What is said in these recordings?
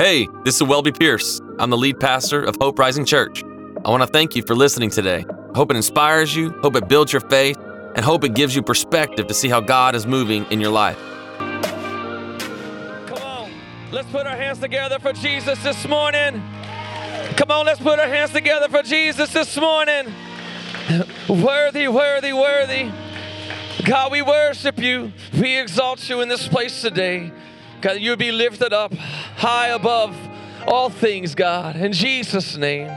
Hey, this is Welby Pierce. I'm the lead pastor of Hope Rising Church. I want to thank you for listening today. I hope it inspires you, hope it builds your faith, and hope it gives you perspective to see how God is moving in your life. Come on, let's put our hands together for Jesus this morning. Come on, let's put our hands together for Jesus this morning. Worthy, worthy, worthy. God, we worship you. We exalt you in this place today. God, you be lifted up high above all things, God. In Jesus' name,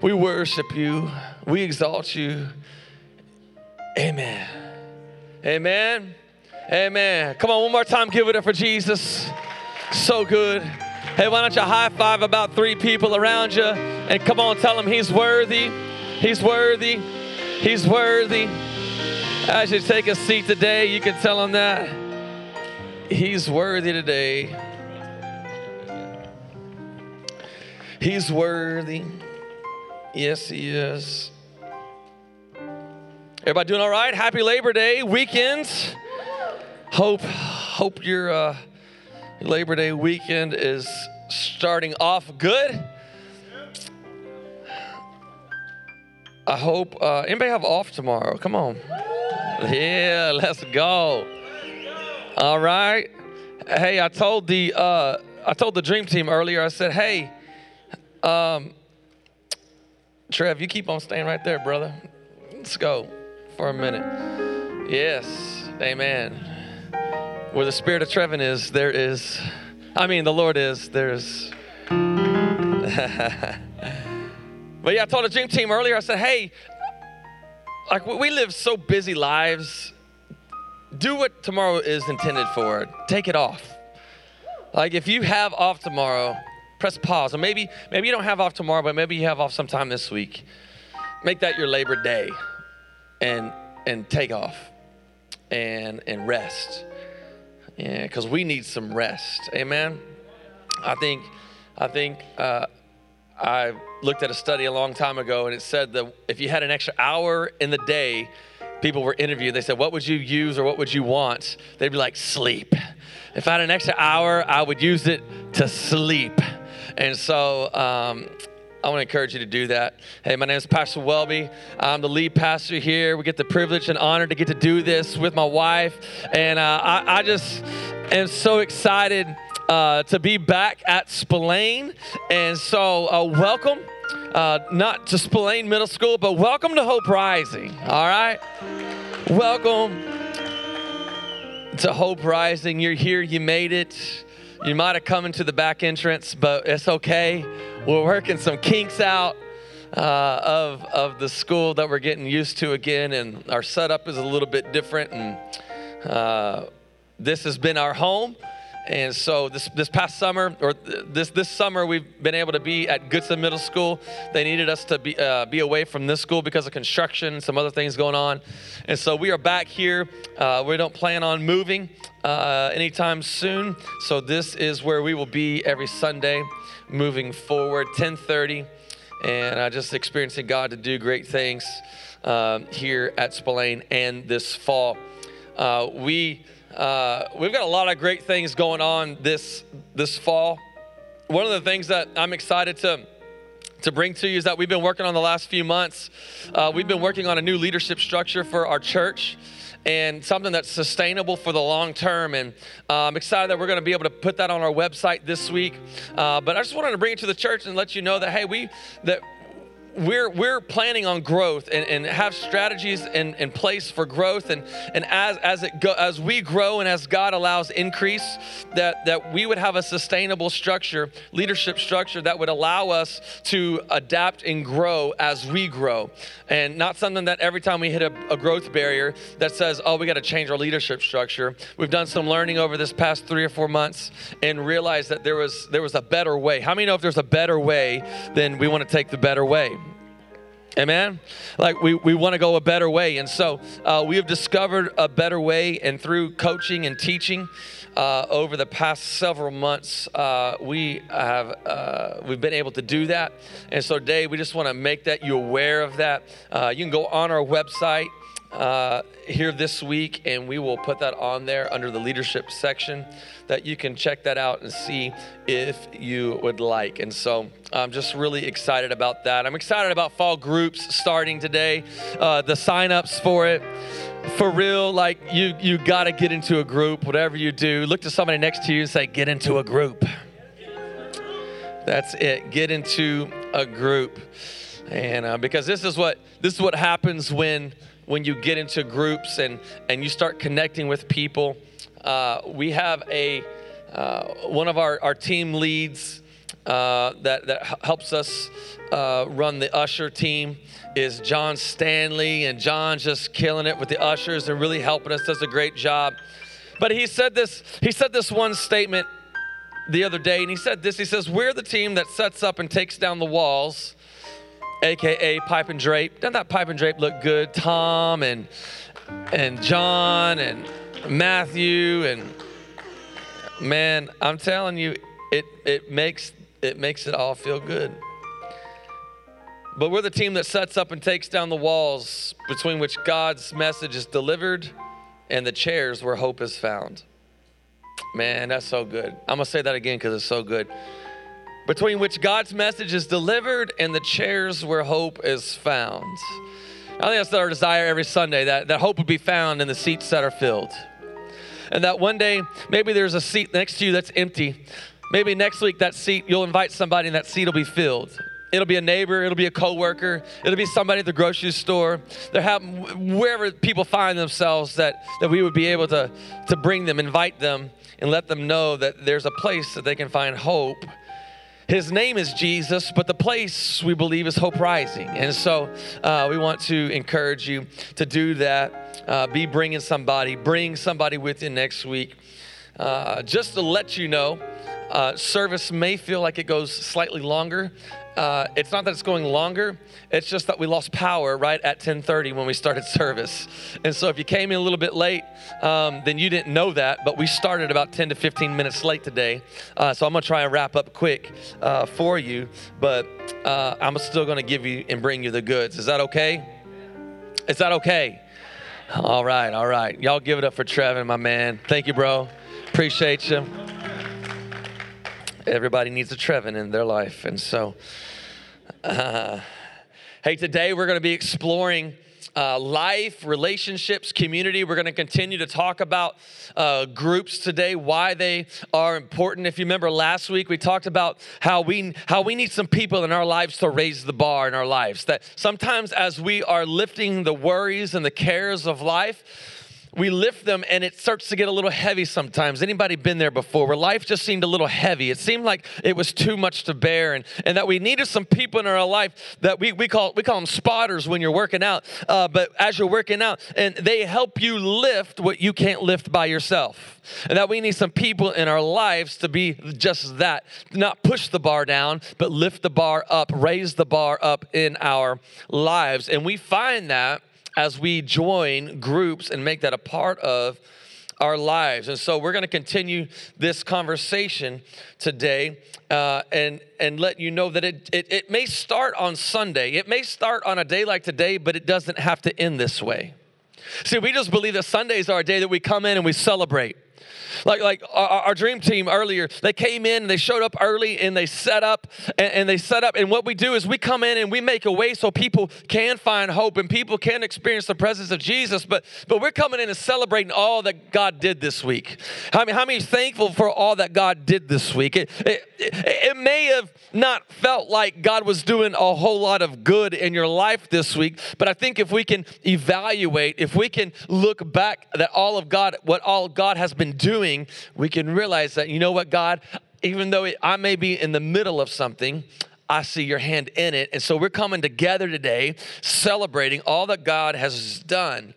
we worship you. We exalt you. Amen. Amen. Amen. Come on, one more time, give it up for Jesus. So good. Hey, why don't you high five about three people around you and come on, tell them he's worthy. He's worthy. He's worthy. As you take a seat today, you can tell him that. He's worthy today. He's worthy. Yes, he is. Everybody doing all right? Happy Labor Day weekend. Hope, hope your uh, Labor Day weekend is starting off good. I hope. Uh, anybody have off tomorrow? Come on. Yeah, let's go. All right. Hey, I told the uh, I told the dream team earlier. I said, hey, um, Trev, you keep on staying right there, brother. Let's go for a minute. Yes, Amen. Where the spirit of Trevin is, there is. I mean, the Lord is. There's. but yeah, I told the dream team earlier. I said, hey, like we live so busy lives do what tomorrow is intended for. Take it off. Like if you have off tomorrow, press pause. Or maybe maybe you don't have off tomorrow, but maybe you have off sometime this week. Make that your Labor Day and and take off and and rest. Yeah, because we need some rest. Amen. I think I think uh, I looked at a study a long time ago and it said that if you had an extra hour in the day people were interviewed. They said, What would you use or what would you want? They'd be like, Sleep. If I had an extra hour, I would use it to sleep. And so, um, I want to encourage you to do that. Hey, my name is Pastor Welby. I'm the lead pastor here. We get the privilege and honor to get to do this with my wife. And uh, I, I, just am so excited uh, to be back at Spillane. And so, uh, welcome uh, not to Spillane Middle School, but welcome to Hope Rising. All right? Welcome to Hope Rising. You're here, you made it. You might have come into the back entrance, but it's okay. We're working some kinks out. Uh, of of the school that we're getting used to again, and our setup is a little bit different. And uh, this has been our home, and so this, this past summer, or this, this summer, we've been able to be at Goodson Middle School. They needed us to be, uh, be away from this school because of construction, some other things going on. And so we are back here. Uh, we don't plan on moving uh, anytime soon. So this is where we will be every Sunday moving forward, 1030. And uh, just experiencing God to do great things um, here at Spillane and this fall. Uh, we uh, we've got a lot of great things going on this this fall. One of the things that I'm excited to to bring to you is that we've been working on the last few months. Uh, we've been working on a new leadership structure for our church and something that's sustainable for the long term. And uh, I'm excited that we're going to be able to put that on our website this week. Uh, but I just wanted to bring it to the church and let you know that hey, we that we're we're planning on growth and, and have strategies in, in place for growth. And and as as it go as we grow and as God allows increase that that we would have a sustainable structure leadership structure that would allow us to adapt and grow as we grow. And not something that every time we hit a, a growth barrier that says oh we got to change our leadership structure. We've done some learning over this past three or four months and realized that there was there was a better way. How many know if there's a better way then we want to take the better way Amen. Like we, we want to go a better way. And so uh, we have discovered a better way, and through coaching and teaching uh, over the past several months, uh, we have uh, we've been able to do that. And so, Dave, we just want to make that you aware of that. Uh, you can go on our website uh, here this week, and we will put that on there under the leadership section that you can check that out and see if you would like. And so I'm just really excited about that. I'm excited about fall groups starting today, uh, the signups for it. For real, like you, you got to get into a group, whatever you do. Look to somebody next to you and say, Get into a group. That's it. Get into a group, and uh, because this is what this is what happens when when you get into groups and and you start connecting with people. Uh, we have a uh, one of our our team leads uh, that that helps us uh, run the usher team is John Stanley, and John's just killing it with the ushers and really helping us. Does a great job. But he said this. He said this one statement the other day, and he said this. He says, We're the team that sets up and takes down the walls, aka pipe and drape. Doesn't that pipe and drape look good? Tom and and John and Matthew and man, I'm telling you, it it makes it makes it all feel good. But we're the team that sets up and takes down the walls between which God's message is delivered and the chairs where hope is found. Man, that's so good. I'm going to say that again because it's so good. Between which God's message is delivered and the chairs where hope is found. I think that's our desire every Sunday that, that hope would be found in the seats that are filled. And that one day, maybe there's a seat next to you that's empty. Maybe next week, that seat, you'll invite somebody and that seat will be filled. It'll be a neighbor, it'll be a coworker, it'll be somebody at the grocery store. There have wherever people find themselves that, that we would be able to, to bring them, invite them and let them know that there's a place that they can find hope. His name is Jesus, but the place we believe is Hope Rising. And so uh, we want to encourage you to do that. Uh, be bringing somebody, bring somebody with you next week. Uh, just to let you know, uh, service may feel like it goes slightly longer uh, it's not that it's going longer it's just that we lost power right at 10.30 when we started service. And so if you came in a little bit late um, then you didn't know that but we started about 10 to 15 minutes late today. Uh, so i'm going to try and wrap up quick uh, for you but uh, i'm still going to give you and bring you the goods. Is that okay? Is that okay? All right all right. Y'all give it up for trevin my man. Thank you bro. Appreciate you Everybody needs a Trevin in their life. And so, uh, hey, today we're going to be exploring uh, life, relationships, community. We're going to continue to talk about uh, groups today, why they are important. If you remember last week, we talked about how we how we need some people in our lives to raise the bar in our lives. That sometimes as we are lifting the worries and the cares of life, we lift them and it starts to get a little heavy sometimes. Anybody been there before where life just seemed a little heavy? It seemed like it was too much to bear and, and that we needed some people in our life that we, we call we call them spotters when you're working out uh, but as you're working out and they help you lift what you can't lift by yourself. And that we need some people in our lives to be just that not push the bar down but lift the bar up raise the bar up in our lives. And we find that as we join groups and make that a part of our lives. And so we're going to continue this conversation today uh, and, and let you know that it, it, it may start on Sunday. It may start on a day like today, but it doesn't have to end this way. See, we just believe that Sundays are a day that we come in and we celebrate. Like, like our, our, dream team earlier, they came in, they showed up early, and they set up, and, and, they set up. And what we do is we come in and we make a way so people can find hope and people can experience the presence of Jesus. But but we're coming in and celebrating all that God did this week. How many, how many thankful for all that God did this week? It, it, it, it may have not felt like God was doing a whole lot of good in your life this week, but I think if we can evaluate, if we can look back that all of God, what all God has been doing doing, we can realize that, you know what, God, even though I may be in the middle of something, I see your hand in it. And so we're coming together today celebrating all that God has done,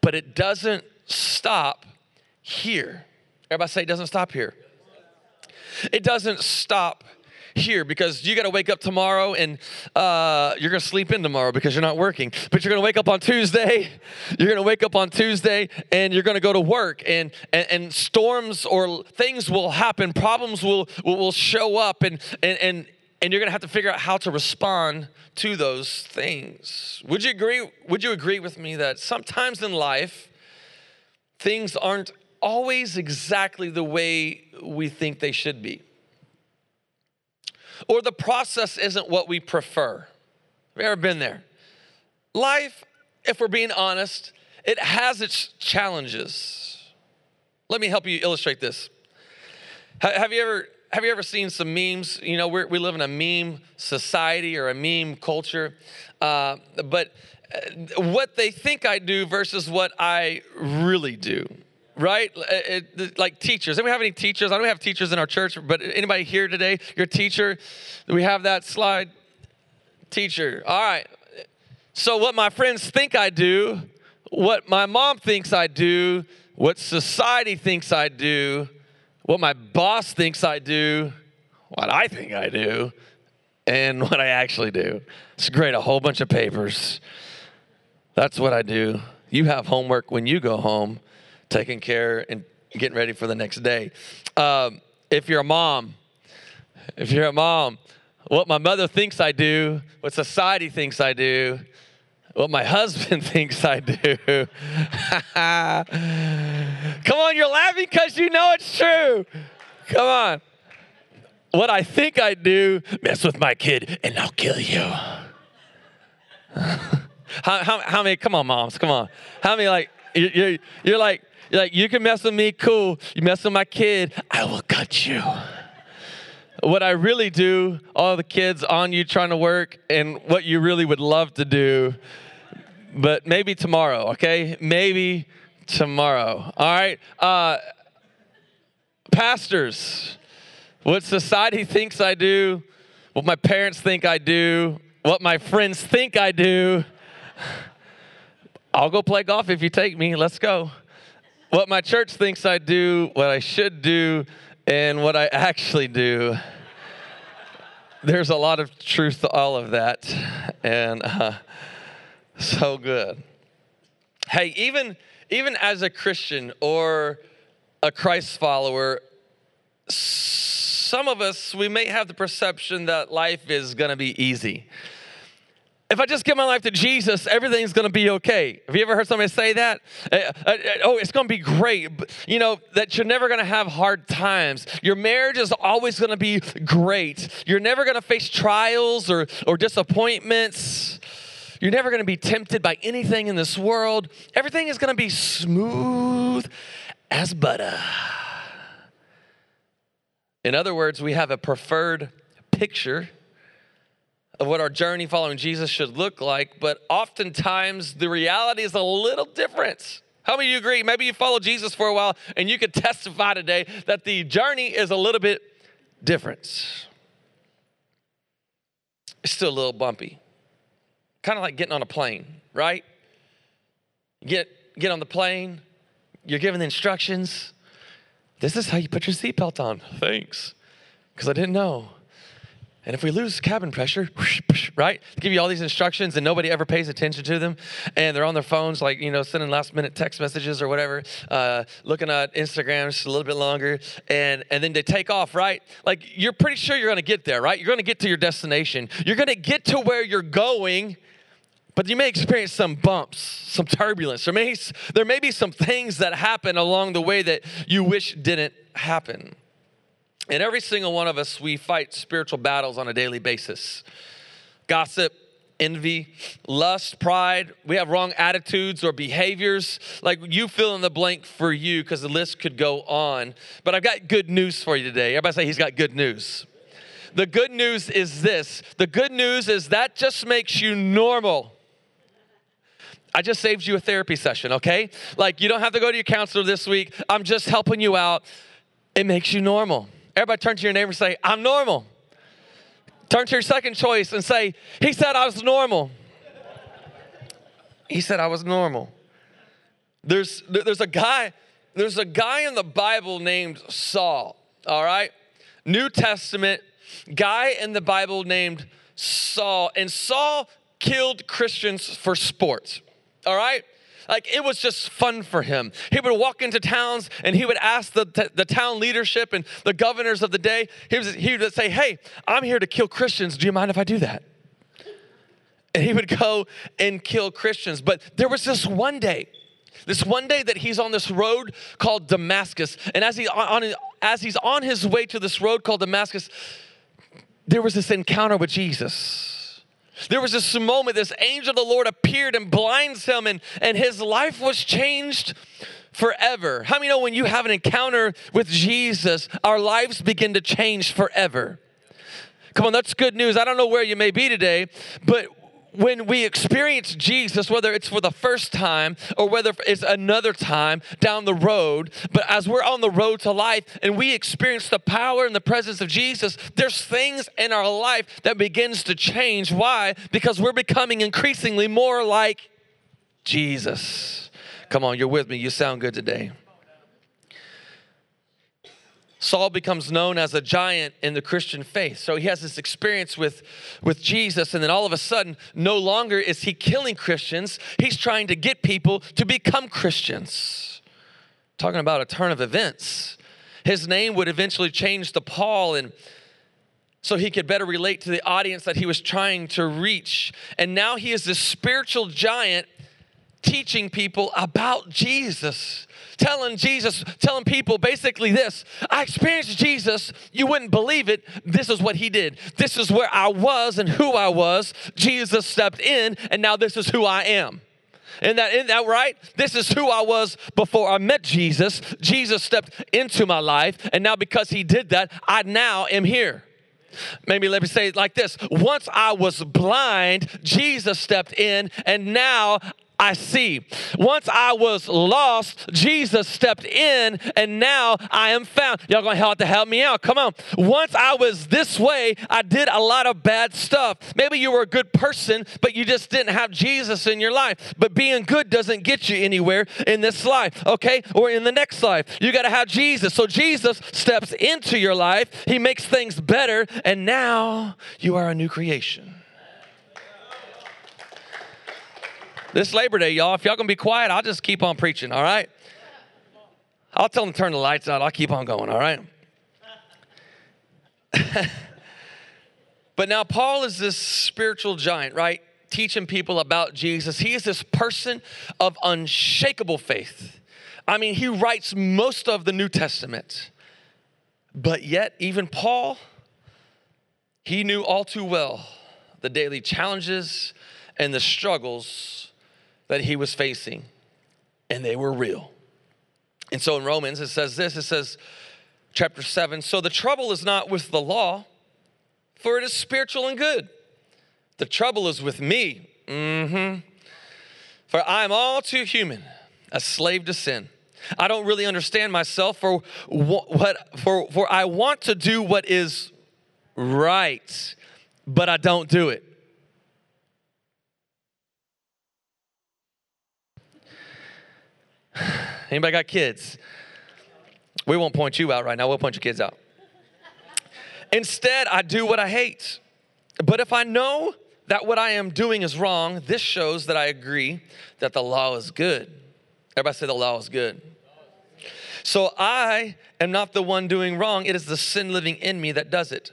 but it doesn't stop here. Everybody say it doesn't stop here. It doesn't stop here because you got to wake up tomorrow and uh, you're going to sleep in tomorrow because you're not working. But you're going to wake up on Tuesday. You're going to wake up on Tuesday and you're going to go to work and, and, and storms or things will happen. Problems will, will, will show up and, and, and and you're going to have to figure out how to respond to those things. Would you agree would you agree with me that sometimes in life things aren't always exactly the way we think they should be? Or the process isn't what we prefer. Have you ever been there? Life, if we're being honest, it has its challenges. Let me help you illustrate this. Have you ever have you ever seen some memes? You know, we live in a meme society or a meme culture, uh, but uh, what they think I do versus what I really do right? Uh, it, it, like teachers. Do we have any teachers? I don't have teachers in our church, but anybody here today? Your teacher? We have that slide? Teacher. All right. So, what my friends think I do, what my mom thinks I do, what society thinks I do, what my boss thinks I do, what I think I do, and what I actually do. It's great, a whole bunch of papers. That's what I do. You have homework when you go home, taking care and getting ready for the next day. Um, if you're a mom, if you're a mom, what my mother thinks I do, what society thinks I do, what my husband thinks I do. Come on, you're laughing because you know it's true. Come on. What I think I do, mess with my kid and I'll kill you. how, how, how, many, come on, moms, come on. How many, like, you're, you're you're like, you can mess with me, cool. You mess with my kid, I will cut you what I really do, all the kids on you trying to work, and what you really would love to do but maybe tomorrow, okay? Maybe tomorrow. All right? Uh, pastors, what society thinks I do, what my parents think I do, what my friends think I do. I'll go play golf if you take me. Let's go. What my church thinks I do, what I should do, and what I actually do. There's a lot of truth to all of that. And uh, so good. Hey, even even as a Christian or a Christ follower, some of us we may have the perception that life is going to be easy. If I just give my life to Jesus, everything's going to be okay. Have you ever heard somebody say that? Uh, uh, uh oh, it's going to be great. You know, that you're never going to have hard times. Your marriage is always going to be great. You're never going to face trials or, or disappointments. You're never going to be tempted by anything in this world. Everything is going to be smooth as butter. In other words, we have a preferred picture of what our journey following Jesus should look like, but oftentimes the reality is a little different. How many of you agree? Maybe you follow Jesus for a while and you could testify today that the journey is a little bit different. It's still a little bumpy kind of like getting on a plane, right? get, get on the plane, you're given the instructions. This is how you put your seatbelt on. Thanks. Because I didn't know. And if we lose cabin pressure, right? They give you all these instructions and nobody ever pays attention to them. And they're on their phones, like, you know, sending last minute text messages or whatever, uh, looking at Instagram just a little bit longer. And, and then they take off, right? Like, you're pretty sure you're going to get there, right? You're going to get to your destination. You're going to get to where you're going but you may experience some bumps, some turbulence. There may, there may be some things that happen along the way that you wish didn't happen. And every single one of us, we fight spiritual battles on a daily basis gossip, envy, lust, pride. We have wrong attitudes or behaviors. Like you fill in the blank for you because the list could go on. But I've got good news for you today. Everybody say, He's got good news. The good news is this the good news is that just makes you normal. I just saved you a therapy session, okay? Like, you don't have to go to your counselor this week. I'm just helping you out. It makes you normal. Everybody turn to your neighbor and say, I'm normal. Turn to your second choice and say, He said I was normal. He said I was normal. There's, there's a guy, there's a guy in the Bible named Saul, all right? New Testament guy in the Bible named Saul. And Saul killed Christians for sport all right? Like it was just fun for him. He would walk into towns and he would ask the, the town leadership and the governors of the day, he, was, he would say, Hey, I'm here to kill Christians. Do you mind if I do that? And he would go and kill Christians. But there was this one day, this one day that he's on this road called Damascus. And as, he, on, as he's on his way to this road called Damascus, there was this encounter with Jesus there was this moment, this angel of the Lord appeared and blinds him, and, and his life was changed forever. How many know when you have an encounter with Jesus, our lives begin to change forever? Come on, that's good news. I don't know where you may be today, but when we experience Jesus, whether it's for the first time or whether it's another time down the road, but as we're on the road to life and we experience the power and the presence of Jesus, there's things in our life that begins to change. Why? Because we're becoming increasingly more like Jesus. Come on, you're with me. You sound good today. Saul becomes known as a giant in the Christian faith. So he has this experience with, with Jesus, and then all of a sudden, no longer is he killing Christians, he's trying to get people to become Christians. Talking about a turn of events. His name would eventually change to Paul, and so he could better relate to the audience that he was trying to reach. And now he is this spiritual giant teaching people about Jesus telling Jesus, telling people basically this I experienced Jesus, you wouldn't believe it. This is what he did. This is where I was and who I was. Jesus stepped in, and now this is who I am. Isn't that, isn't that right? This is who I was before I met Jesus. Jesus stepped into my life, and now because he did that, I now am here. Maybe let me say it like this Once I was blind, Jesus stepped in, and now I see. Once I was lost, Jesus stepped in, and now I am found. Y'all gonna have to help me out. Come on. Once I was this way, I did a lot of bad stuff. Maybe you were a good person, but you just didn't have Jesus in your life. But being good doesn't get you anywhere in this life, okay? Or in the next life. You gotta have Jesus. So Jesus steps into your life, He makes things better, and now you are a new creation. This Labor Day, y'all, if y'all gonna be quiet, I'll just keep on preaching, all right? I'll tell them turn the lights out. I'll keep on going, all right? but now, Paul is this spiritual giant, right? Teaching people about Jesus. He is this person of unshakable faith. I mean, he writes most of the New Testament. But yet, even Paul, he knew all too well the daily challenges and the struggles that he was facing, and they were real. And so in Romans, it says this it says, chapter 7 So the trouble is not with the law, for it is spiritual and good. The trouble is with me. Mm-hmm. For I am all too human, a slave to sin. I don't really understand myself for what for for I want to do what is right, but I don't do it. Anybody got kids? We won't point you out right now. We'll point your kids out. Instead, I do what I hate. But if I know that what I am doing is wrong, this shows that I agree that the law is good. Everybody say the law is good. So I am not the one doing wrong, it is the sin living in me that does it.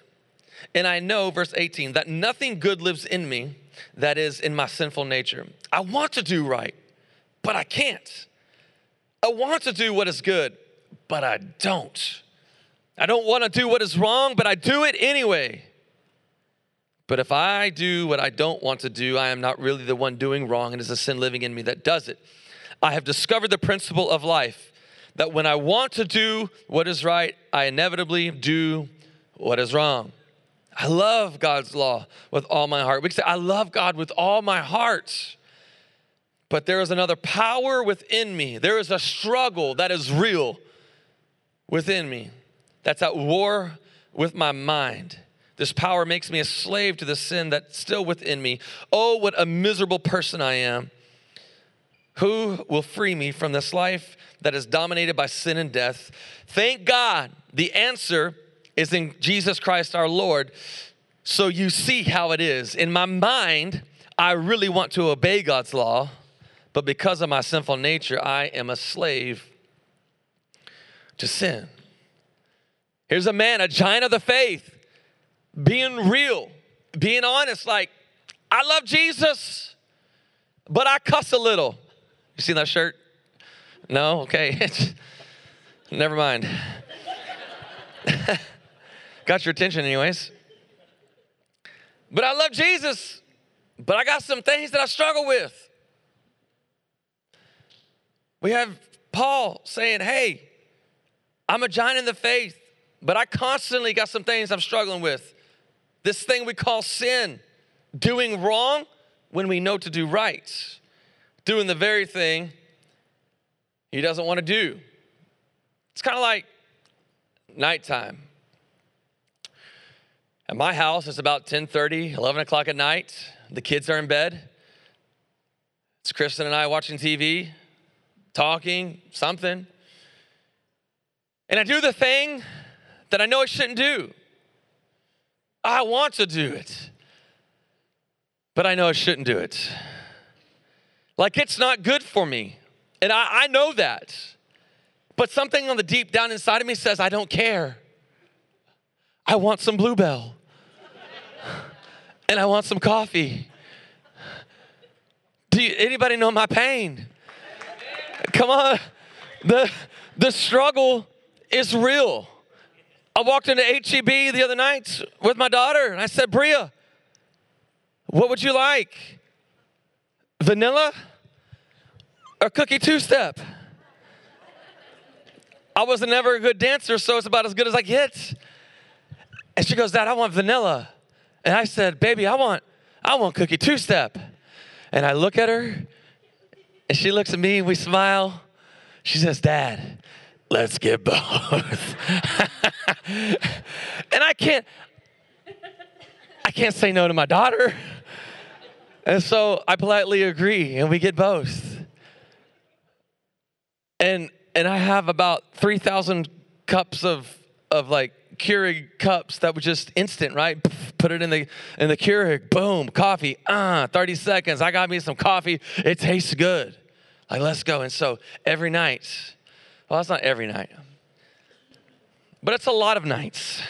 And I know, verse 18, that nothing good lives in me, that is, in my sinful nature. I want to do right, but I can't. I want to do what is good, but I don't. I don't want to do what is wrong, but I do it anyway. But if I do what I don't want to do, I am not really the one doing wrong, and it's a sin living in me that does it. I have discovered the principle of life that when I want to do what is right, I inevitably do what is wrong. I love God's law with all my heart. We can say, I love God with all my heart. But there is another power within me. There is a struggle that is real within me that's at war with my mind. This power makes me a slave to the sin that's still within me. Oh, what a miserable person I am. Who will free me from this life that is dominated by sin and death? Thank God the answer is in Jesus Christ our Lord. So you see how it is. In my mind, I really want to obey God's law but because of my sinful nature, I am a slave to sin. Here's a man, a giant of the faith, being real, being honest, like, I love Jesus, but I cuss a little. You seen that shirt? No? Okay. Never mind. got your attention, anyways. But I love Jesus, but I got some things that I struggle with. We have Paul saying, Hey, I'm a giant in the faith, but I constantly got some things I'm struggling with. This thing we call sin, doing wrong when we know to do right, doing the very thing he doesn't want to do. It's kind of like nighttime. At my house, it's about 10:30, 11 o'clock at night. The kids are in bed. It's Kristen and I watching TV, talking, something. And I do the thing that I know I shouldn't do. I want to do it, but I know I shouldn't do it. Like it's not good for me. And I, I know that. But something on the deep down inside of me says, I don't care. I want some Bluebell. and I want some coffee. Do you, anybody know my pain? Come on. The, the struggle is real. I walked into HEB the other night with my daughter and I said, Bria, what would you like? Vanilla or cookie two step? I was never a good dancer, so it's about as good as I get. And she goes, Dad, I want vanilla. And I said, Baby, I want, I want cookie two step. And I look at her, and she looks at me, and we smile. She says, Dad, let's get both. and I can't, I can't say no to my daughter. And so I politely agree, and we get both. And and I have about 3,000 cups of, of like Keurig cups that were just instant, right? Put it in the in the Keurig, boom, coffee. Ah, uh, 30 seconds. I got me some coffee. It tastes good. Like, let's go. And so every night, well, it's not every night, but it's a lot of nights.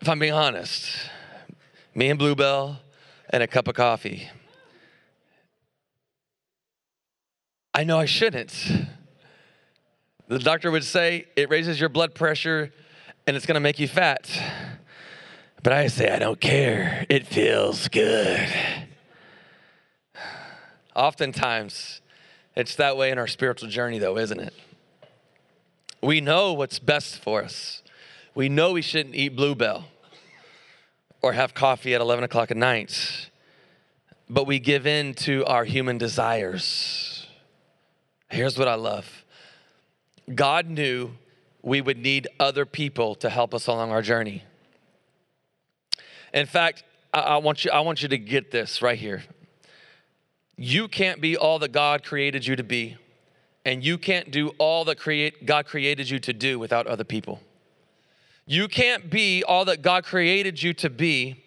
if I'm being honest, me and Bluebell and a cup of coffee. I know I shouldn't. The doctor would say it raises your blood pressure and it's gonna make you fat. But I say, I don't care. It feels good. Oftentimes, it's that way in our spiritual journey, though, isn't it? We know what's best for us. We know we shouldn't eat Bluebell or have coffee at 11 o'clock at night, but we give in to our human desires Here's what I love God knew we would need other people to help us along our journey. In fact, I, I, want you, I want you to get this right here. You can't be all that God created you to be, and you can't do all that create, God created you to do without other people. You can't be all that God created you to be,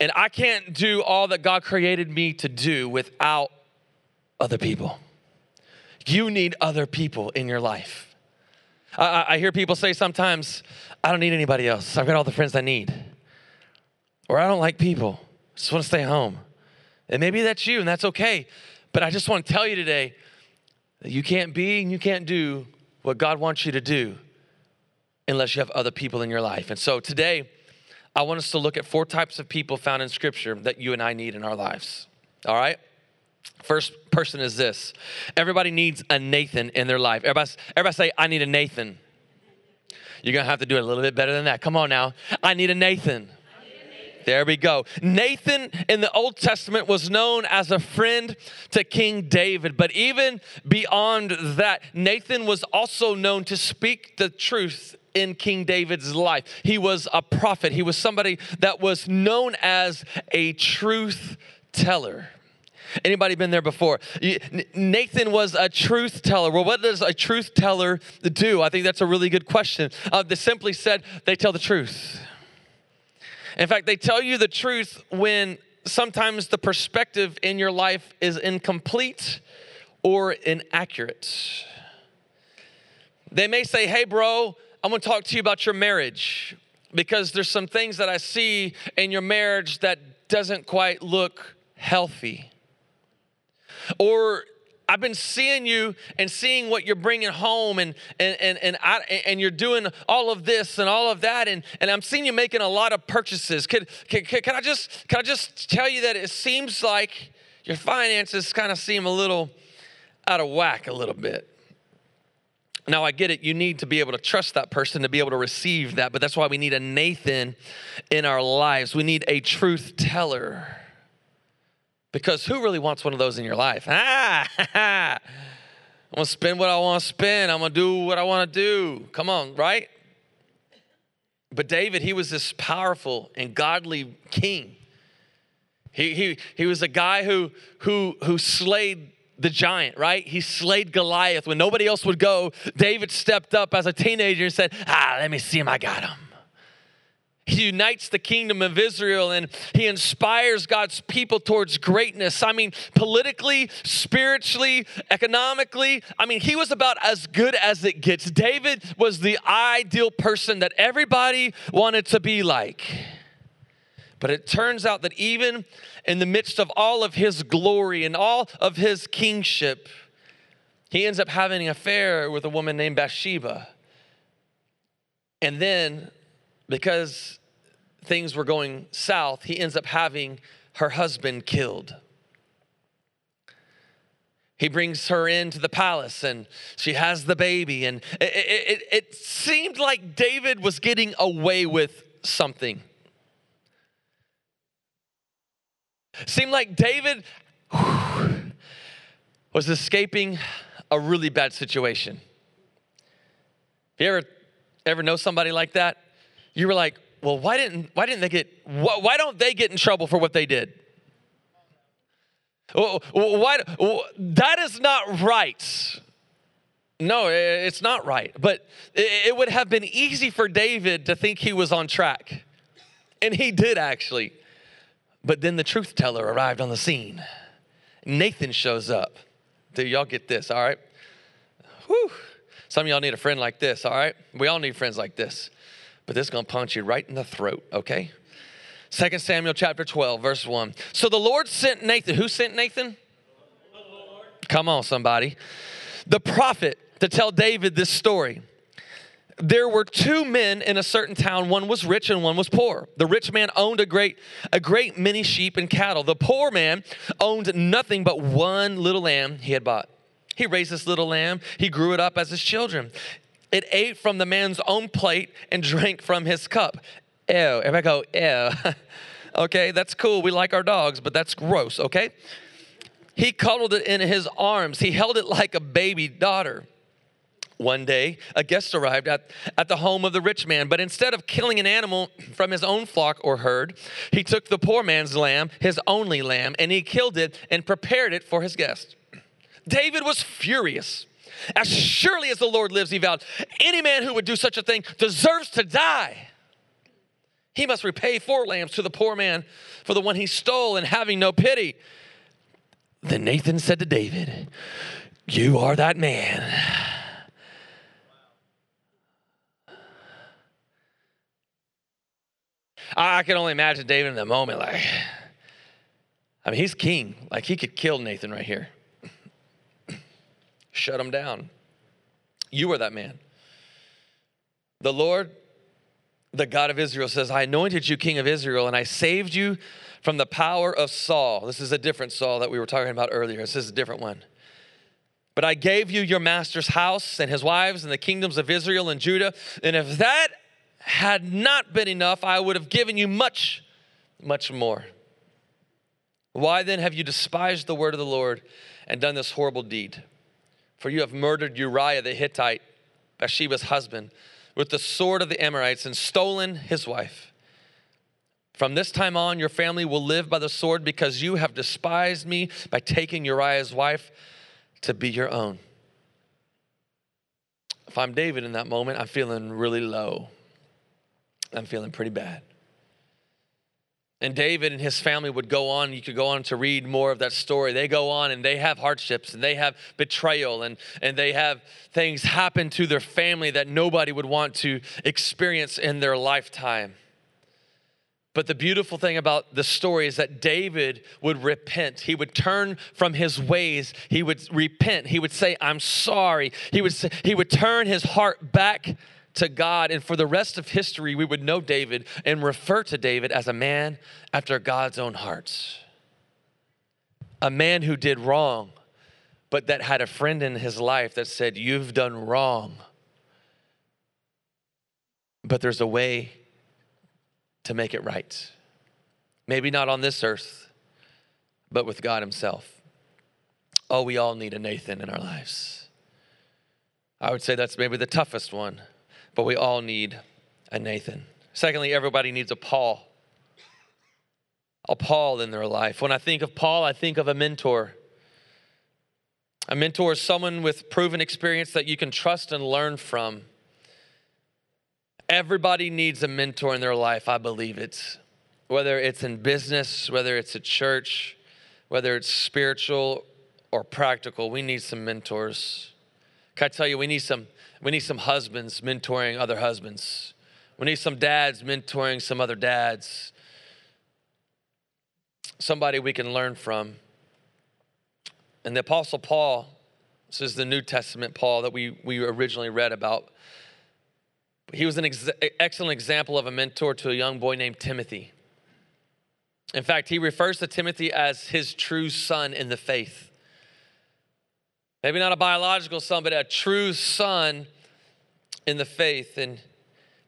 and I can't do all that God created me to do without other people. You need other people in your life. I, I, hear people say sometimes, I don't need anybody else. I've got all the friends I need. Or I don't like people. I just want to stay home. And maybe that's you, and that's okay. But I just want to tell you today that you can't be and you can't do what God wants you to do unless you have other people in your life. And so today, I want us to look at four types of people found in Scripture that you and I need in our lives. All right? First person is this everybody needs a Nathan in their life. Everybody, everybody say, I need a Nathan. You're gonna have to do it a little bit better than that. Come on now. I need a Nathan. There we go. Nathan in the Old Testament was known as a friend to King David, but even beyond that, Nathan was also known to speak the truth in King David's life. He was a prophet, he was somebody that was known as a truth teller. Anybody been there before? Nathan was a truth teller. Well, what does a truth teller do? I think that's a really good question. Uh, they simply said they tell the truth. In fact, they tell you the truth when sometimes the perspective in your life is incomplete or inaccurate. They may say, Hey, bro, I'm gonna talk to you about your marriage because there's some things that I see in your marriage that doesn't quite look healthy. Or I've been seeing you and seeing what you're bringing home, and and and and, I, and you're doing all of this and all of that, and, and I'm seeing you making a lot of purchases. Can, can, can I just can I just tell you that it seems like your finances kind of seem a little out of whack a little bit. Now, I get it. You need to be able to trust that person to be able to receive that, but that's why we need a Nathan in our lives. We need a truth teller. Because who really wants one of those in your life? I'm gonna spend what I wanna spend. I'm gonna do what I wanna do. Come on, right? But David, he was this powerful and godly king. He, he, he was a guy who, who, who slayed the giant, right? He slayed Goliath when nobody else would go. David stepped up as a teenager and said, Ah, let me see him. I got him. He unites the kingdom of Israel and he inspires God's people towards greatness. I mean, politically, spiritually, economically, I mean, he was about as good as it gets. David was the ideal person that everybody wanted to be like. But it turns out that even in the midst of all of his glory and all of his kingship, he ends up having an affair with a woman named Bathsheba. And then, because things were going south, he ends up having her husband killed. He brings her into the palace and she has the baby. And it, it, it, seemed like David was getting away with something. Seemed like David whew, was escaping a really bad situation. You ever ever know somebody like that? You were like, well, why didn't why didn't they get why don't they get in trouble for what they did? Why, that is not right. No, it's not right. But it would have been easy for David to think he was on track. And he did actually. But then the truth teller arrived on the scene. Nathan shows up. Do y'all get this, all right? Whew. Some of y'all need a friend like this, all right? We all need friends like this. But this is gonna punch you right in the throat, okay? Second Samuel chapter 12, verse 1. So the Lord sent Nathan. Who sent Nathan? Come on, somebody. The prophet to tell David this story there were two men in a certain town one was rich and one was poor the rich man owned a great a great many sheep and cattle the poor man owned nothing but one little lamb he had bought he raised this little lamb he grew it up as his children it ate from the man's own plate and drank from his cup. Ew everybody go ew. Okay that's cool we like our dogs but that's gross okay? He cuddled it in his arms. He held it like a baby daughter. One day, a guest arrived at, at the home of the rich man, but instead of killing an animal from his own flock or herd, he took the poor man's lamb, his only lamb, and he killed it and prepared it for his guest. David was furious. As surely as the Lord lives, he vowed, any man who would do such a thing deserves to die. He must repay four lambs to the poor man for the one he stole, and having no pity. Then Nathan said to David, You are that man. I can only imagine David in the moment, like, I mean, he's king. Like, he could kill Nathan right here, shut him down. You are that man. The Lord, the God of Israel, says, I anointed you king of Israel, and I saved you from the power of Saul. This is a different Saul that we were talking about earlier. This is a different one. But I gave you your master's house and his wives and the kingdoms of Israel and Judah. And if that had not been enough, I would have given you much, much more. Why then have you despised the word of the Lord and done this horrible deed? For you have murdered Uriah the Hittite, Bathsheba's husband, with the sword of the Amorites and stolen his wife. From this time on, your family will live by the sword because you have despised me by taking Uriah's wife to be your own. If I'm David in that moment, I'm feeling really low. I'm feeling pretty bad. And David and his family would go on. You could go on to read more of that story. They go on and they have hardships and they have betrayal and, and they have things happen to their family that nobody would want to experience in their lifetime. But the beautiful thing about the story is that David would repent. He would turn from his ways. He would repent. He would say, I'm sorry. He would, say, he would turn his heart back to God. And for the rest of history, we would know David and refer to David as a man after God's own heart. A man who did wrong, but that had a friend in his life that said, You've done wrong. But there's a way to make it right. Maybe not on this earth, but with God Himself. Oh, we all need a Nathan in our lives. I would say that's maybe the toughest one, but we all need a Nathan. Secondly, everybody needs a Paul. A Paul in their life. When I think of Paul, I think of a mentor. A mentor is someone with proven experience that you can trust and learn from. Everybody needs a mentor in their life, I believe it. Whether it's in business, whether it's at church, whether it's spiritual or practical, we need some mentors. Can I tell you, we need some, we need some husbands mentoring other husbands. We need some dads mentoring some other dads. Somebody we can learn from. And the Apostle Paul, this is the New Testament Paul that we, we originally read about. He was an ex- excellent example of a mentor to a young boy named Timothy. In fact, he refers to Timothy as his true son in the faith. Maybe not a biological son, but a true son in the faith. And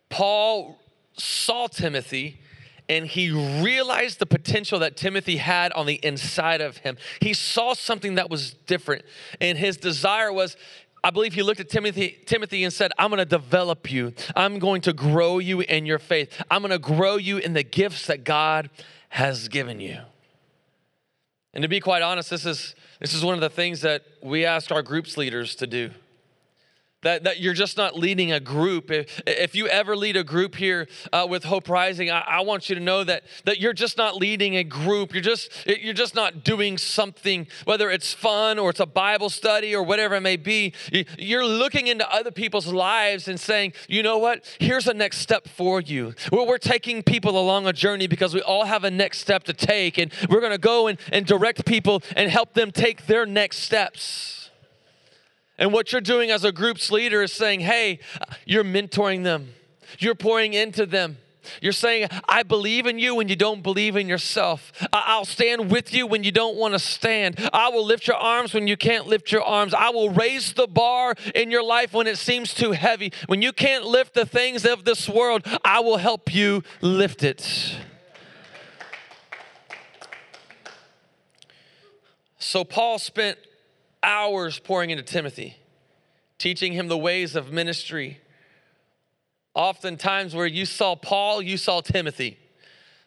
Paul saw Timothy and he realized the potential that Timothy had on the inside of him. He saw something that was different, and his desire was I believe he looked at Timothy, Timothy and said, I'm going to develop you. I'm going to grow you in your faith. I'm going to grow you in the gifts that God has given you. And to be quite honest, this is, this is one of the things that we ask our groups leaders to do that, that you're just not leading a group. If, if you ever lead a group here uh, with Hope Rising, I, I, want you to know that, that you're just not leading a group. You're just, you're just not doing something, whether it's fun or it's a Bible study or whatever it may be. You're looking into other people's lives and saying, you know what? Here's a next step for you. We're, we're taking people along a journey because we all have a next step to take, and we're going to go and, and direct people and help them take their next steps. And what you're doing as a group's leader is saying, hey, you're mentoring them, you're pouring into them. You're saying, I believe in you when you don't believe in yourself. I'll stand with you when you don't want to stand. I will lift your arms when you can't lift your arms. I will raise the bar in your life when it seems too heavy. When you can't lift the things of this world, I will help you lift it. So, Paul spent hours pouring into Timothy, teaching him the ways of ministry. Oftentimes, where you saw Paul, you saw Timothy.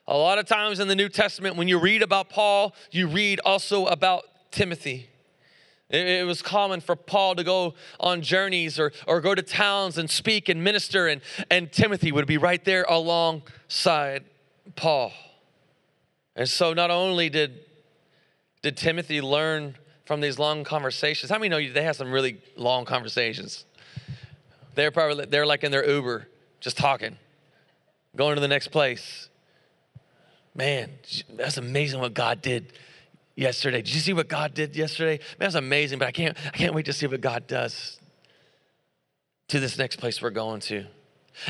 A lot of times in the New Testament, when you read about Paul, you read also about Timothy. It, was common for Paul to go on journeys or, or go to towns and speak and minister, and, and Timothy would be right there alongside Paul. And so, not only did, did Timothy learn from these long conversations. How many know you, they have some really long conversations? They're probably they're like in their Uber, just talking, going to the next place. Man, that's amazing what God did yesterday. Did you see what God did yesterday? Man, that's amazing, but I can't I can't wait to see what God does to this next place we're going to.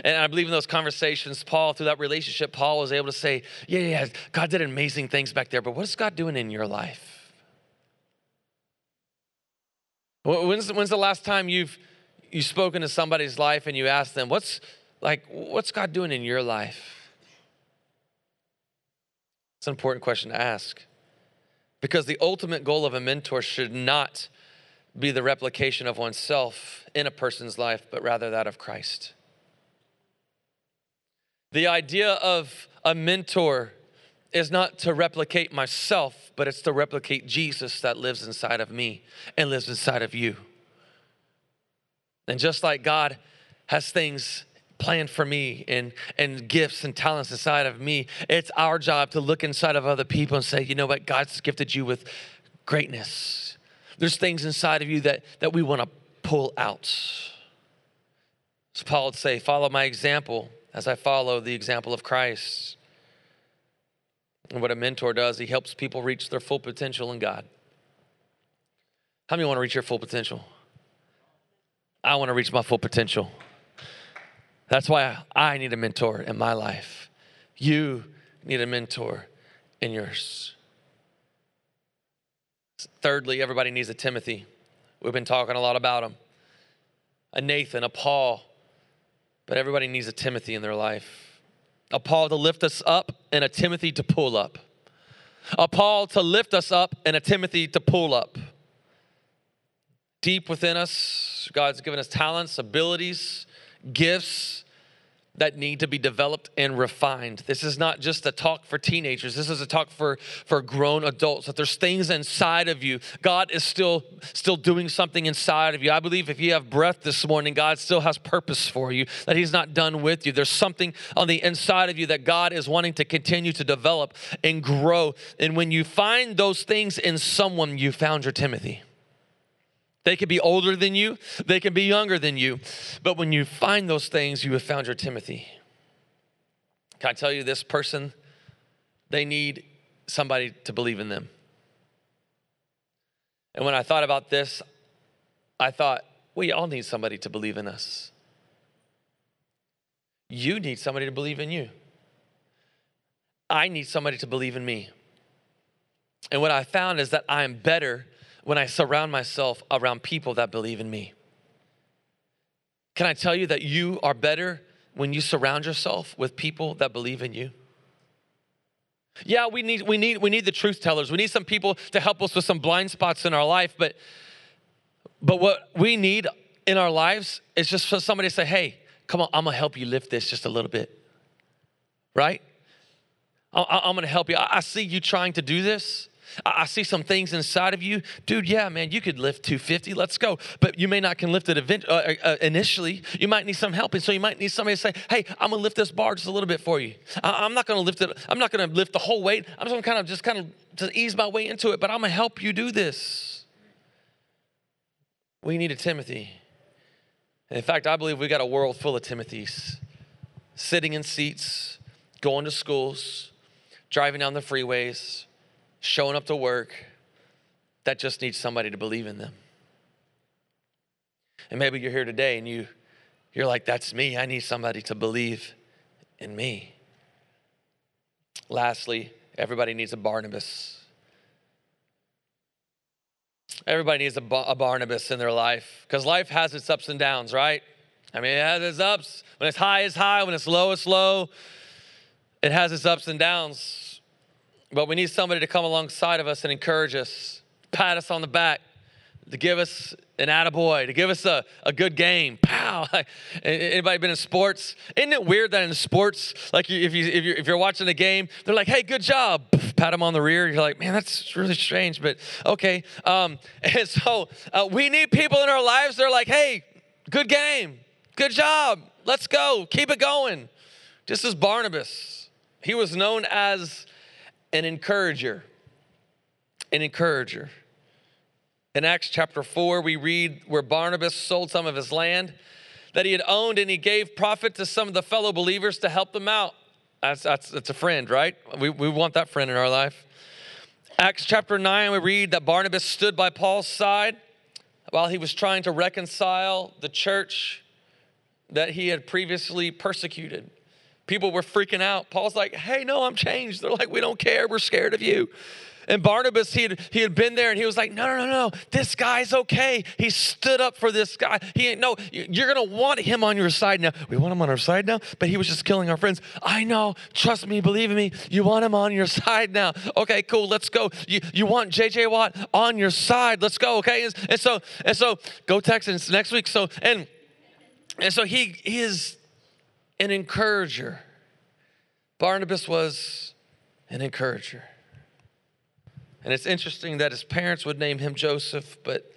And I believe in those conversations, Paul, through that relationship, Paul was able to say, Yeah, yeah, God did amazing things back there, but what is God doing in your life? When's, when's the last time you've you've spoken to somebody's life and you asked them, what's like what's God doing in your life? It's an important question to ask. Because the ultimate goal of a mentor should not be the replication of oneself in a person's life, but rather that of Christ. The idea of a mentor is not to replicate myself, but it's to replicate Jesus that lives inside of me and lives inside of you. And just like God has things planned for me and, and gifts and talents inside of me. It's our job to look inside of other people and say, you know what, God's gifted you with greatness. There's things inside of you that, that we want to pull out. As Paul would say, follow my example as I follow the example of Christ. And what a mentor does, he helps people reach their full potential in God. How many want to reach your full potential? I want to reach my full potential. That's why I need a mentor in my life. You need a mentor in yours. Thirdly, everybody needs a Timothy. We've been talking a lot about him. A Nathan, a Paul, but everybody needs a Timothy in their life. A Paul to lift us up and a Timothy to pull up. A Paul to lift us up and a Timothy to pull up. Deep within us, God's given us talents, abilities, gifts that need to be developed and refined. This is not just a talk for teenagers. This is a talk for, for grown adults. That there's things inside of you. God is still still doing something inside of you. I believe if you have breath this morning, God still has purpose for you. That He's not done with you. There's something on the inside of you that God is wanting to continue to develop and grow. And when you find those things in someone, you found your Timothy. They could be older than you, they can be younger than you. But when you find those things, you have found your Timothy. Can I tell you this person, they need somebody to believe in them. And when I thought about this, I thought, we all need somebody to believe in us. You need somebody to believe in you. I need somebody to believe in me. And what I found is that I am better when I surround myself around people that believe in me. Can I tell you that you are better when you surround yourself with people that believe in you? Yeah, we need we need we need the truth tellers. We need some people to help us with some blind spots in our life, but but what we need in our lives is just for somebody to say, "Hey, come on, I'm to help you lift this just a little bit." Right? I'm going to help you. I see you trying to do this. I see some things inside of you, dude. Yeah, man, you could lift 250. Let's go. But you may not can lift it event, uh, uh, uh, initially. You might need some help, and so you might need somebody to say, "Hey, I'm gonna lift this bar just a little bit for you. I, am not gonna lift it. I'm not gonna lift the whole weight. I'm just kind of just kind of to ease my way into it. But I'm gonna help you do this." We need a Timothy. in fact, I believe we got a world full of Timothys sitting in seats, going to schools, driving down the freeways showing up to work that just needs somebody to believe in them. And maybe you're here today and you you're like that's me. I need somebody to believe in me. Lastly, everybody needs a Barnabas. Everybody needs a, a Barnabas in their life because life has its ups and downs, right? I mean, it has its ups. When it's high, it's high. When it's low, it's low. It has its ups and downs. But we need somebody to come alongside of us and encourage us, pat us on the back, to give us an attaboy, to give us a, a good game. Pow! Anybody been in sports? Isn't it weird that in sports, like if, you, if, you're, if you're watching a game, they're like, hey, good job. Pat them on the rear. You're like, man, that's really strange, but okay. Um, and so uh, we need people in our lives. They're like, hey, good game. Good job. Let's go. Keep it going. Just as Barnabas, he was known as an encourager. An encourager. In Acts chapter 4, we read where Barnabas sold some of his land that he had owned and he gave profit to some of the fellow believers to help them out. That's, that's, that's a friend, right? We, we want that friend in our life. Acts chapter 9, we read that Barnabas stood by Paul's side while he was trying to reconcile the church that he had previously persecuted. People were freaking out. Paul's like, hey, no, I'm changed. They're like, we don't care. We're scared of you. And Barnabas, he had, he had been there and he was like, no, no, no, no, this guy's okay. He stood up for this guy. He ain't, no, you're going to want him on your side now. We want him on our side now, but he was just killing our friends. I know, trust me, believe in me, you want him on your side now. Okay, cool, let's go. You, you want JJ Watt on your side, let's go, okay? And, and so, and so go Texans next week. So, and, and so he, he is an encourager. Barnabas was an encourager. And it's interesting that his parents would name him Joseph, but,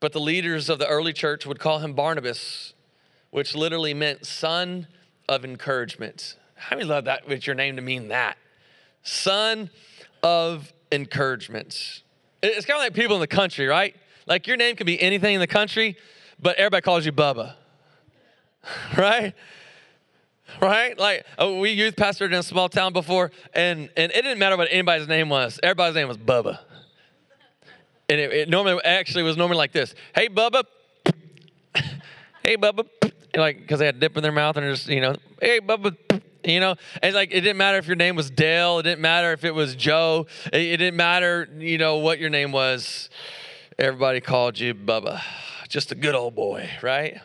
but the leaders of the early church would call him Barnabas, which literally meant son of encouragement. How many love that with your name to mean that? Son of encouragement. It's kind of like people in the country, right? Like your name can be anything in the country, but everybody calls you Bubba, right? Right? Like oh, we youth pastored in a small town before, and and it didn't matter what anybody's name was. Everybody's name was Bubba. And it, it normally actually was normally like this: Hey Bubba, hey Bubba, like because they had dip in their mouth and just you know, hey Bubba, you know? And like it didn't matter if your name was dale. It didn't matter if it was joe. It, it, didn't matter you know what your name was. Everybody called you bubba. Just a good old boy right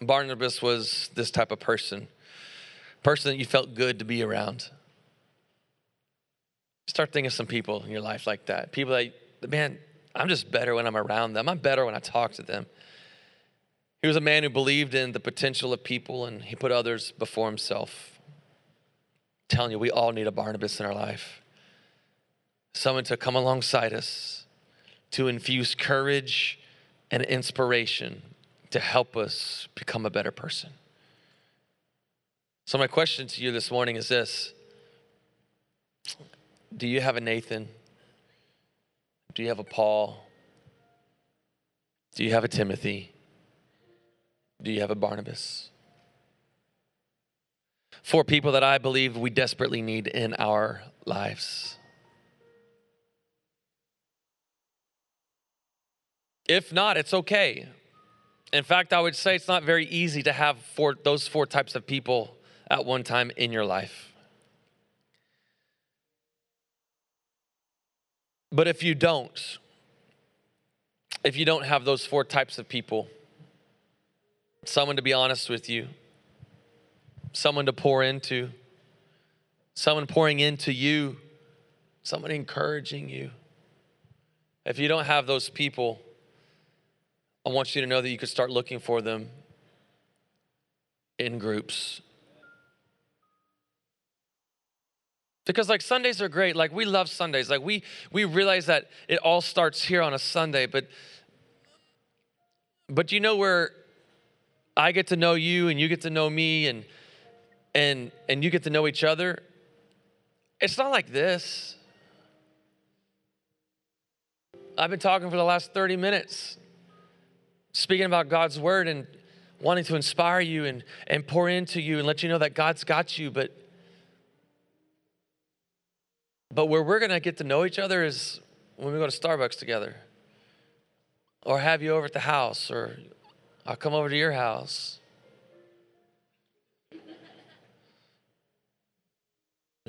barnabas was this type of person person that you felt good to be around start thinking of some people in your life like that people that man i'm just better when i'm around them i'm better when i talk to them he was a man who believed in the potential of people and he put others before himself. I'm telling you, we all need a Barnabas in our life. Someone to come alongside us, to infuse courage and inspiration to help us become a better person. So, my question to you this morning is this Do you have a Nathan? Do you have a Paul? Do you have a Timothy? Do you have a Barnabas? Four people that I believe we desperately need in our lives. If not, it's okay. In fact, I would say it's not very easy to have four, those four types of people at one time in your life. But if you don't, if you don't have those four types of people, someone to be honest with you, someone to pour into, someone pouring into you, someone encouraging you. If you don't have those people, I want you to know that you could start looking for them in groups. Because like Sundays are great. Like we love Sundays. Like we we realize that it all starts here on a Sunday, but but you know where I get to know you and you get to know me and and and you get to know each other. It's not like this. I've been talking for the last 30 minutes, speaking about God's word and wanting to inspire you and, and pour into you and let you know that God's got you. But but where we're gonna get to know each other is when we go to Starbucks together. Or have you over at the house or I'll come over to your house. and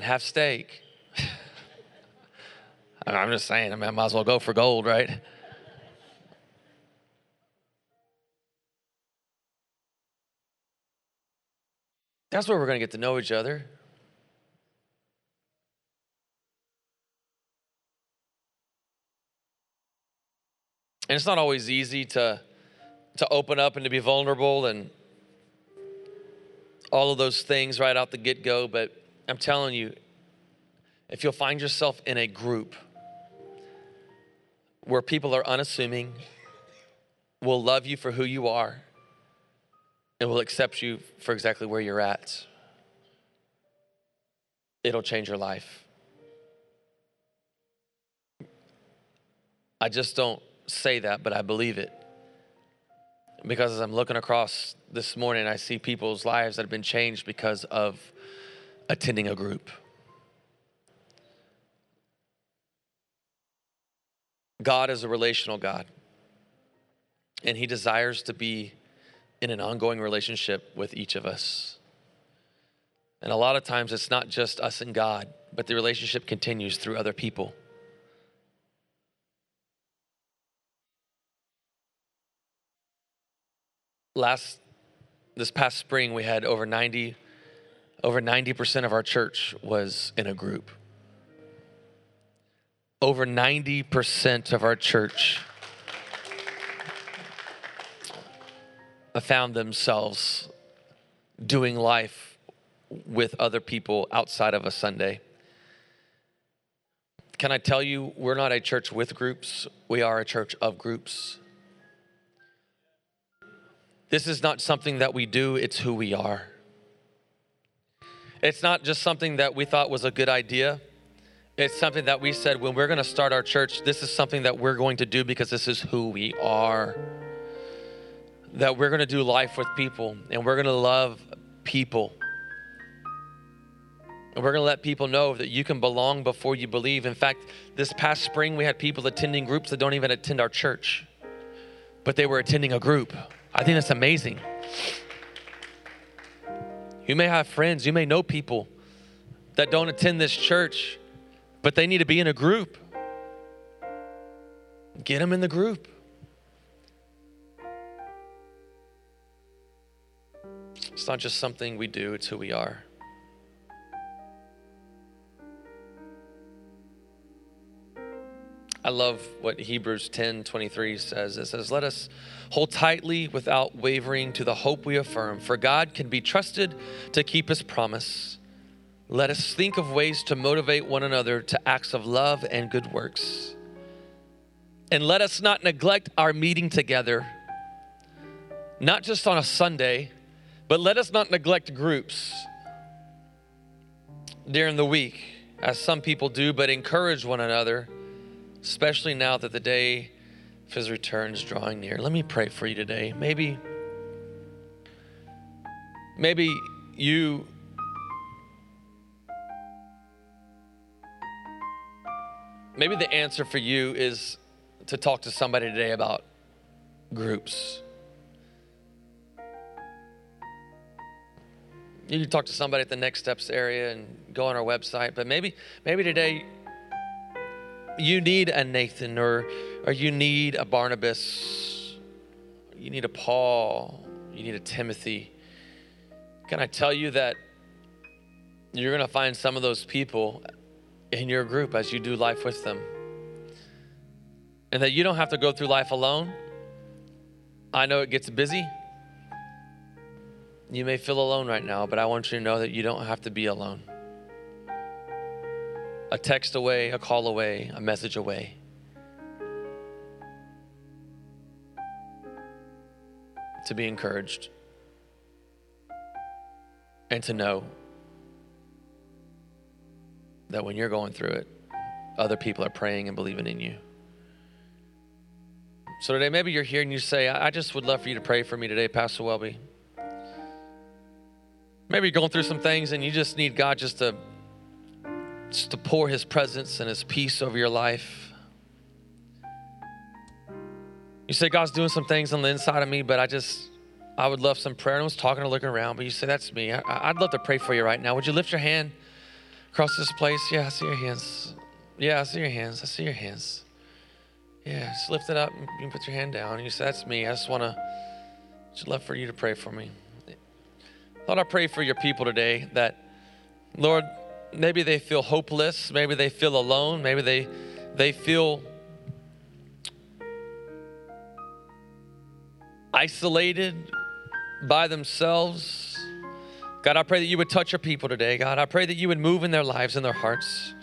Have steak. I'm just saying, I, mean, I might as well go for gold, right? That's where we're going to get to know each other. And it's not always easy to to open up and to be vulnerable and all of those things right out the get go. But I'm telling you, if you'll find yourself in a group where people are unassuming, will love you for who you are, and will accept you for exactly where you're at, it'll change your life. I just don't say that, but I believe it. Because as I'm looking across this morning, I see people's lives that have been changed because of attending a group. God is a relational God, and He desires to be in an ongoing relationship with each of us. And a lot of times it's not just us and God, but the relationship continues through other people. last this past spring we had over 90 over 90% of our church was in a group over 90% of our church found themselves doing life with other people outside of a Sunday. Can I tell you, we're not a church with groups, we are a church of groups. This is not something that we do, it's who we are. It's not just something that we thought was a good idea. It's something that we said when we're going to start our church, this is something that we're going to do because this is who we are. That we're going to do life with people and we're going to love people. And we're going to let people know that you can belong before you believe. In fact, this past spring, we had people attending groups that don't even attend our church, but they were attending a group. I think that's amazing. You may have friends, you may know people that don't attend this church, but they need to be in a group. Get them in the group. It's not just something we do, it's who we are. I love what Hebrews 10 23 says. It says, Let us hold tightly without wavering to the hope we affirm, for God can be trusted to keep his promise. Let us think of ways to motivate one another to acts of love and good works. And let us not neglect our meeting together, not just on a Sunday, but let us not neglect groups during the week, as some people do, but encourage one another especially now that the day of his return is drawing near. Let me pray for you today. Maybe, maybe you maybe the answer for you is to talk to somebody today about groups. You can talk to somebody at the Next Steps area and go on our website, but maybe maybe today you need a Nathan or, or you need a Barnabas, you need a Paul, you need a Timothy. Can I tell you that you're going to find some of those people in your group as you do life with them? And that you don't have to go through life alone. I know it gets busy. You may feel alone right now, but I want you to know that you don't have to be alone a text away, a call away, a message away. To be encouraged and to know that when you're going through it, other people are praying and believing in you. So today, maybe you're here and you say, I just would love for you to pray for me today, Pastor Welby. Maybe you're going through some things and you just need God just to just to pour His presence and His peace over your life. You say, God's doing some things on the inside of me, but I just, I would love some prayer. I was talking or looking around, but you say, That's me. I, would love to pray for you right now. Would you lift your hand across this place? Yeah, I see your hands. Yeah, I see your hands. I see your hands. Yeah, just lift it up and you put your hand down. You say, That's me. I just want to, just love for you to pray for me. Lord, I pray for your people today that, Lord, maybe they feel hopeless, maybe they feel alone, maybe they they feel isolated by themselves. God, I pray that you would touch your people today. God, I pray that you would move in their lives and their hearts.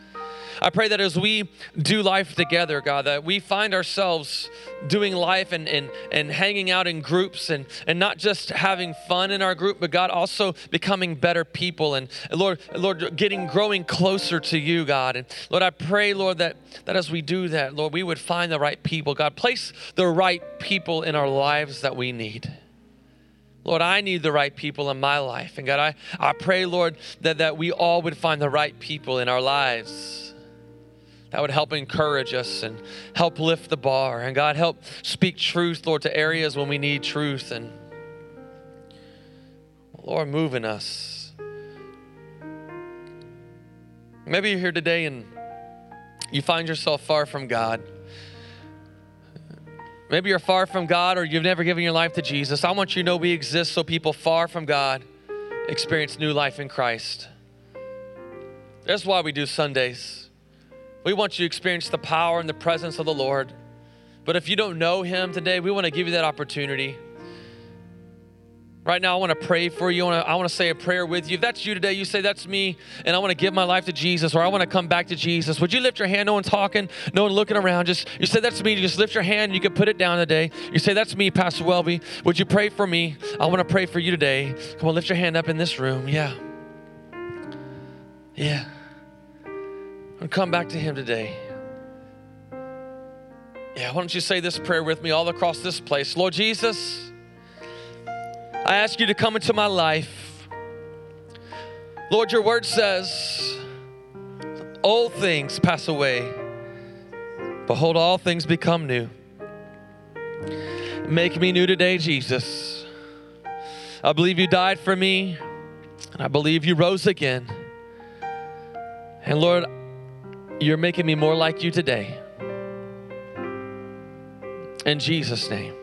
I pray that as we do life together, God, that we find ourselves doing life and, and, and hanging out in groups and, and not just having fun in our group, but God, also becoming better people and, Lord, Lord, getting growing closer to you, God. And Lord, I pray, Lord, that, that as we do that, Lord, we would find the right people. God, place the right people in our lives that we need. Lord, I need the right people in my life. And God, I, I pray, Lord, that, that we all would find the right people in our lives that would help encourage us and help lift the bar. And God, help speak truth, Lord, to areas when we need truth. And Lord, move in us. Maybe you're here today and you find yourself far from God. Maybe you're far from God or you've never given your life to Jesus. I want you to know we exist so people far from God experience new life in Christ. That's why we do Sundays. We want you to experience the power and the presence of the Lord. But if you don't know Him today, we want to give you that opportunity. Right now, I want to pray for you. I want, to, say a prayer with you. If that's you today, you say, That's me, and I want to give my life to Jesus, or I want to come back to Jesus. Would you lift your hand? No one talking, no one looking around. Just you say, That's me. You just lift your hand. You can put it down today. You say, That's me, Pastor Welby. Would you pray for me? I want to pray for you today. Come on, lift your hand up in this room. Yeah. Yeah. And come back to Him today. Yeah, why don't you say this prayer with me all across this place? Lord Jesus, I ask you to come into my life. Lord, your word says, old things pass away. Behold, all things become new. Make me new today, Jesus. I believe you died for me, and I believe you rose again. And Lord, you're making me more like you today. In Jesus' name.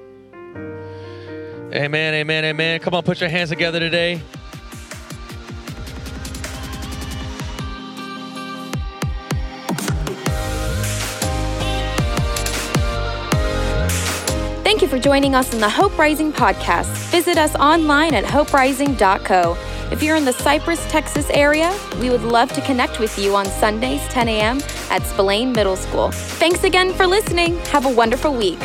Amen, amen, amen. Come on, put your hands together today. Thank you for joining us on the Hope Rising podcast. Visit us online at hoperising.co. If you're in the Cypress, Texas area, we would love to connect with you on Sundays, 10 a.m. at Spillane Middle School. Thanks again for listening. Have a wonderful week.